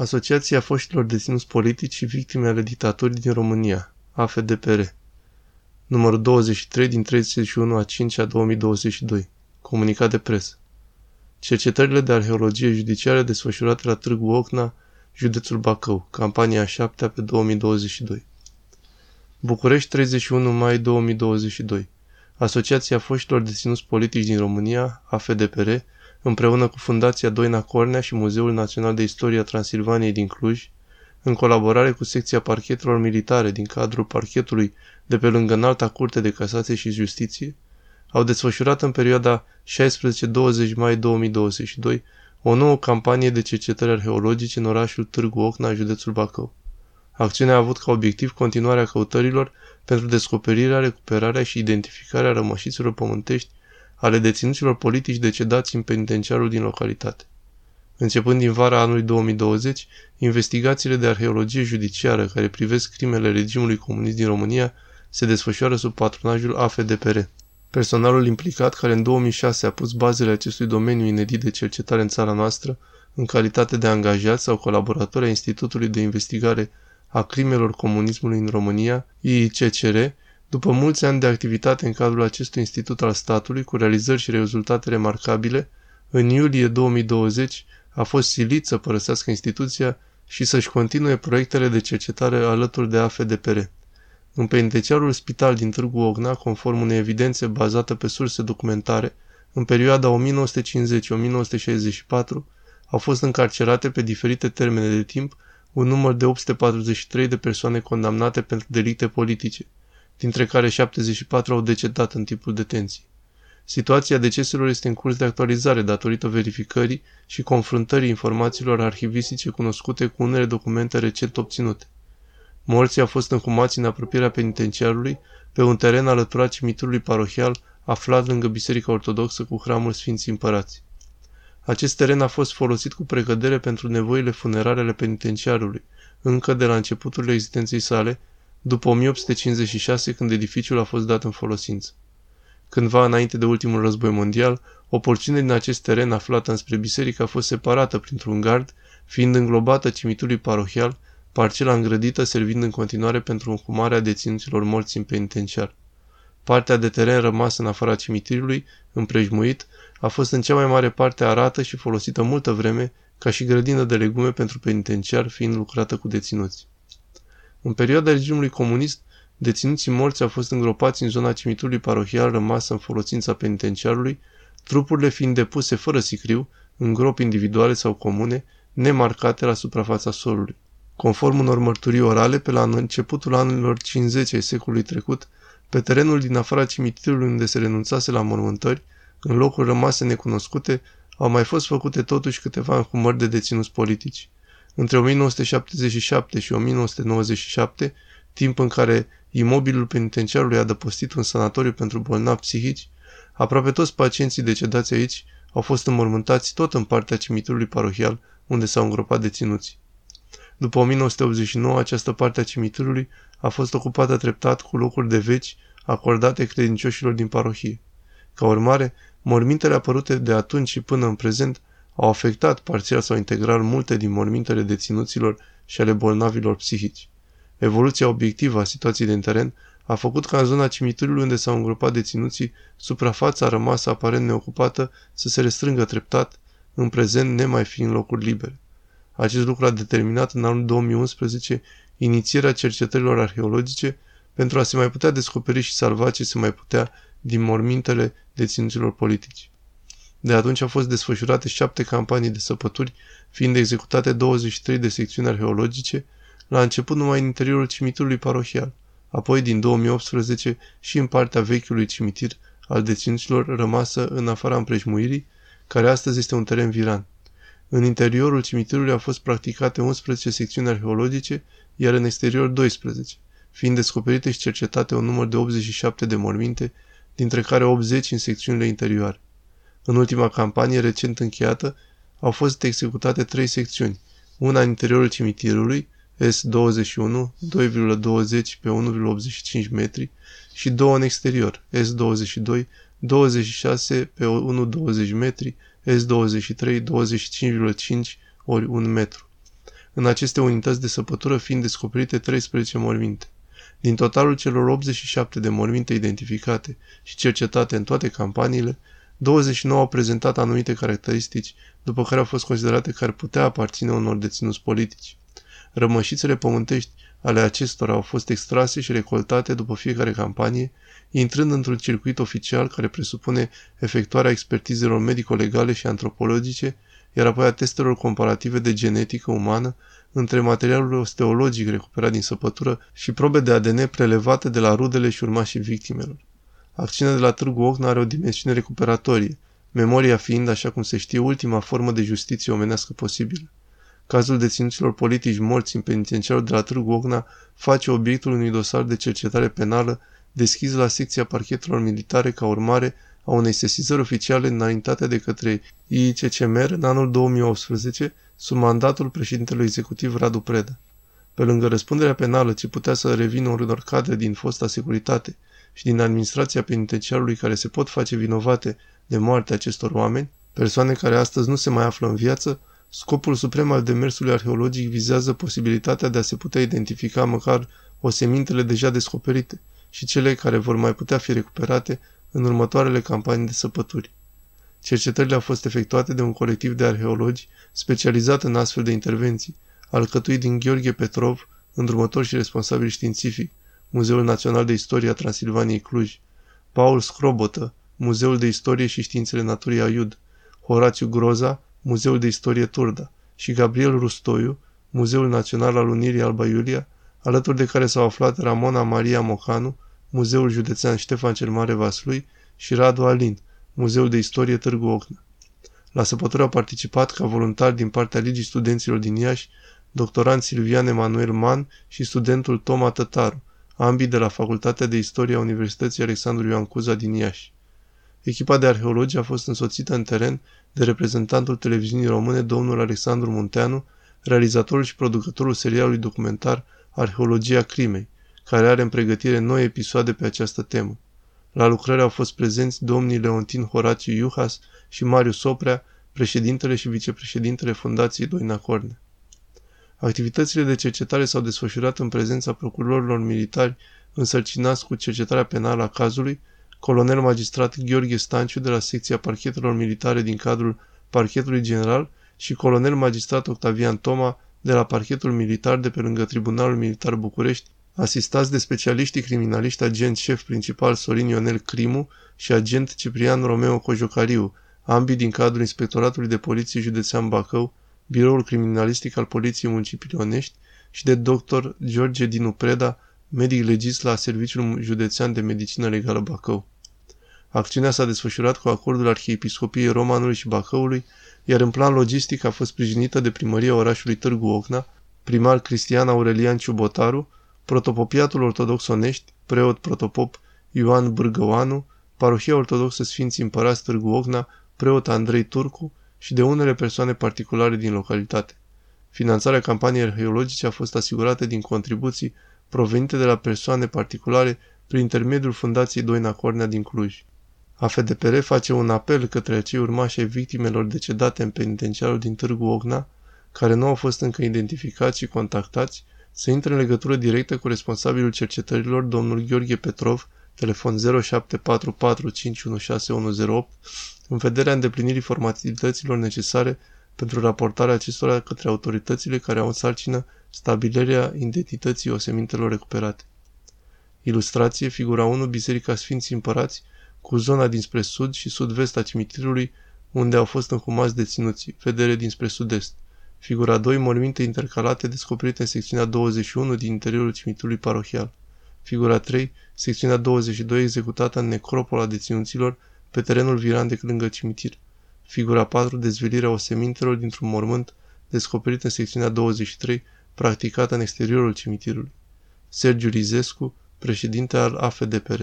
Asociația Foștilor Deținuți Politici și Victime ale Dictaturii din România, AFDPR. Numărul 23 din 31 a 5 a 2022. Comunicat de presă. Cercetările de arheologie judiciară desfășurate la Târgu Ocna, județul Bacău, campania a 7 pe 2022. București, 31 mai 2022. Asociația Foștilor Deținuți Politici din România, AFDPR, împreună cu Fundația Doina Cornea și Muzeul Național de Istorie a Transilvaniei din Cluj, în colaborare cu secția parchetelor militare din cadrul parchetului de pe lângă Înalta Curte de Casație și Justiție, au desfășurat în perioada 16-20 mai 2022 o nouă campanie de cercetări arheologice în orașul Târgu Ocna, județul Bacău. Acțiunea a avut ca obiectiv continuarea căutărilor pentru descoperirea, recuperarea și identificarea rămășiților pământești ale deținuților politici decedați în penitenciarul din localitate. Începând din vara anului 2020, investigațiile de arheologie judiciară care privesc crimele regimului comunist din România se desfășoară sub patronajul AFDPR. Personalul implicat, care în 2006 a pus bazele acestui domeniu inedit de cercetare în țara noastră, în calitate de angajat sau colaborator a Institutului de Investigare a Crimelor Comunismului în România, IICCR, după mulți ani de activitate în cadrul acestui institut al statului, cu realizări și rezultate remarcabile, în iulie 2020 a fost silit să părăsească instituția și să-și continue proiectele de cercetare alături de AFDPR. În penitenciarul spital din Târgu Ogna, conform unei evidențe bazate pe surse documentare, în perioada 1950-1964 au fost încarcerate pe diferite termene de timp un număr de 843 de persoane condamnate pentru delicte politice, dintre care 74 au decedat în timpul detenției. Situația deceselor este în curs de actualizare datorită verificării și confruntării informațiilor arhivistice cunoscute cu unele documente recent obținute. Morții au fost încumați în apropierea penitenciarului pe un teren alăturat cimitirului parohial aflat lângă Biserica Ortodoxă cu hramul Sfinții Împărați. Acest teren a fost folosit cu precădere pentru nevoile funerare ale penitenciarului, încă de la începutul existenței sale, după 1856 când edificiul a fost dat în folosință. Cândva înainte de ultimul război mondial, o porțiune din acest teren aflată înspre biserică a fost separată printr-un gard, fiind înglobată cimitului parohial, parcela îngrădită servind în continuare pentru înhumarea deținuților morți în penitenciar. Partea de teren rămasă în afara cimitirului, împrejmuit, a fost în cea mai mare parte arată și folosită multă vreme ca și grădină de legume pentru penitenciar, fiind lucrată cu deținuți. În perioada regimului comunist, deținuții morți au fost îngropați în zona cimitirului parohial rămasă în folosința penitenciarului, trupurile fiind depuse fără sicriu, în gropi individuale sau comune, nemarcate la suprafața solului. Conform unor mărturii orale, pe la începutul anilor 50 ai secolului trecut, pe terenul din afara cimitirului unde se renunțase la mormântări, în locuri rămase necunoscute, au mai fost făcute totuși câteva înhumări de deținuți politici. Între 1977 și 1997, timp în care imobilul penitenciarului a dăpostit un sanatoriu pentru bolnavi psihici, aproape toți pacienții decedați aici au fost înmormântați tot în partea cimitirului parohial unde s-au îngropat deținuții. După 1989, această parte a cimitirului a fost ocupată treptat cu locuri de veci acordate credincioșilor din parohie. Ca urmare, mormintele apărute de atunci și până în prezent au afectat parțial sau integral multe din mormintele deținuților și ale bolnavilor psihici. Evoluția obiectivă a situației din teren a făcut ca în zona cimitirului unde s-au îngropat deținuții, suprafața rămasă aparent neocupată să se restrângă treptat, în prezent nemai fiind locuri libere. Acest lucru a determinat în anul 2011 inițierea cercetărilor arheologice pentru a se mai putea descoperi și salva ce se mai putea din mormintele deținuților politici. De atunci au fost desfășurate șapte campanii de săpături, fiind executate 23 de secțiuni arheologice, la început numai în interiorul cimitirului parohial, apoi din 2018 și în partea vechiului cimitir al deținuților rămasă în afara împrejmuirii, care astăzi este un teren viran. În interiorul cimitirului au fost practicate 11 secțiuni arheologice, iar în exterior 12, fiind descoperite și cercetate un număr de 87 de morminte, dintre care 80 în secțiunile interioare. În ultima campanie recent încheiată au fost executate trei secțiuni, una în interiorul cimitirului, S21, 2,20 pe 1,85 metri, și două în exterior, S22, 26 pe 1,20 metri, S23, 25,5 ori 1 metru. în aceste unități de săpătură fiind descoperite 13 morminte. Din totalul celor 87 de morminte identificate și cercetate în toate campaniile, 29 au prezentat anumite caracteristici, după care au fost considerate că ar putea aparține unor deținuți politici. Rămășițele pământești ale acestora au fost extrase și recoltate după fiecare campanie, intrând într-un circuit oficial care presupune efectuarea expertizelor medico-legale și antropologice, iar apoi a testelor comparative de genetică umană între materialul osteologic recuperat din săpătură și probe de ADN prelevate de la rudele și urmașii victimelor. Acțiunea de la Târgu Ocna are o dimensiune recuperatorie, memoria fiind, așa cum se știe, ultima formă de justiție omenească posibilă. Cazul deținuților politici morți în penitenciarul de la Târgu Ocna face obiectul unui dosar de cercetare penală deschis la secția parchetelor militare ca urmare a unei sesizări oficiale înaintate de către IICCMR în anul 2018 sub mandatul președintelui executiv Radu Preda. Pe lângă răspunderea penală ce putea să revină unor cadre din fosta securitate și din administrația penitenciarului care se pot face vinovate de moartea acestor oameni, persoane care astăzi nu se mai află în viață, scopul suprem al demersului arheologic vizează posibilitatea de a se putea identifica măcar osemintele deja descoperite și cele care vor mai putea fi recuperate în următoarele campanii de săpături. Cercetările au fost efectuate de un colectiv de arheologi specializat în astfel de intervenții, alcătuit din Gheorghe Petrov, îndrumător și responsabil științific, Muzeul Național de Istorie a Transilvaniei Cluj, Paul Scrobotă, Muzeul de Istorie și Științele Naturii Aiud, Horațiu Groza, Muzeul de Istorie Turda și Gabriel Rustoiu, Muzeul Național al Unirii Alba Iulia, alături de care s-au aflat Ramona Maria Mocanu, Muzeul Județean Ștefan cel Mare Vaslui și Radu Alin, Muzeul de Istorie Târgu Ocna. La săpătură au participat ca voluntari din partea Ligii Studenților din Iași, doctorant Silvian Emanuel Mann și studentul Toma Tătaru, ambii de la Facultatea de Istorie a Universității Alexandru Ioan Cuza din Iași. Echipa de arheologi a fost însoțită în teren de reprezentantul televiziunii române, domnul Alexandru Munteanu, realizatorul și producătorul serialului documentar Arheologia crimei, care are în pregătire noi episoade pe această temă. La lucrări au fost prezenți domnii Leontin Horațiu Iuhas și Marius Soprea, președintele și vicepreședintele Fundației Doina Corne. Activitățile de cercetare s-au desfășurat în prezența procurorilor militari însărcinați cu cercetarea penală a cazului, colonel magistrat Gheorghe Stanciu de la secția parchetelor militare din cadrul Parchetului General și colonel magistrat Octavian Toma de la parchetul militar de pe lângă Tribunalul Militar București, asistați de specialiștii criminaliști agent șef principal Sorin Ionel Crimu și agent Ciprian Romeo Cojocariu, ambii din cadrul Inspectoratului de Poliție Județean Bacău, Biroul Criminalistic al Poliției Municipiului Onești și de dr. George Dinu Preda, medic legist la Serviciul Județean de Medicină Legală Bacău. Acțiunea s-a desfășurat cu acordul Arhiepiscopiei Romanului și Bacăului, iar în plan logistic a fost sprijinită de primăria orașului Târgu Ocna, primar Cristian Aurelian Ciubotaru, protopopiatul ortodox Onești, preot protopop Ioan Bârgăoanu, parohia ortodoxă Sfinții Împărați Târgu Ocna, preot Andrei Turcu și de unele persoane particulare din localitate. Finanțarea campaniei arheologice a fost asigurată din contribuții provenite de la persoane particulare prin intermediul Fundației Doina Cornea din Cluj. AFDPR face un apel către acei urmași ai victimelor decedate în penitenciarul din Târgu Ogna, care nu au fost încă identificați și contactați, să intre în legătură directă cu responsabilul cercetărilor, domnul Gheorghe Petrov, telefon 0744516108, în vederea îndeplinirii formatităților necesare pentru raportarea acestora către autoritățile care au în sarcină stabilirea identității osemintelor recuperate. Ilustrație, figura 1, Biserica Sfinții Împărați, cu zona dinspre sud și sud-vest a cimitirului, unde au fost înhumați deținuții, vedere dinspre sud-est. Figura 2, morminte intercalate descoperite în secțiunea 21 din interiorul cimitirului parohial. Figura 3, secțiunea 22 executată în necropola deținuților pe terenul virandec lângă cimitir. Figura 4, dezvelirea osemintelor dintr-un mormânt descoperit în secțiunea 23, practicată în exteriorul cimitirului. Sergiu Rizescu, președinte al AFDPR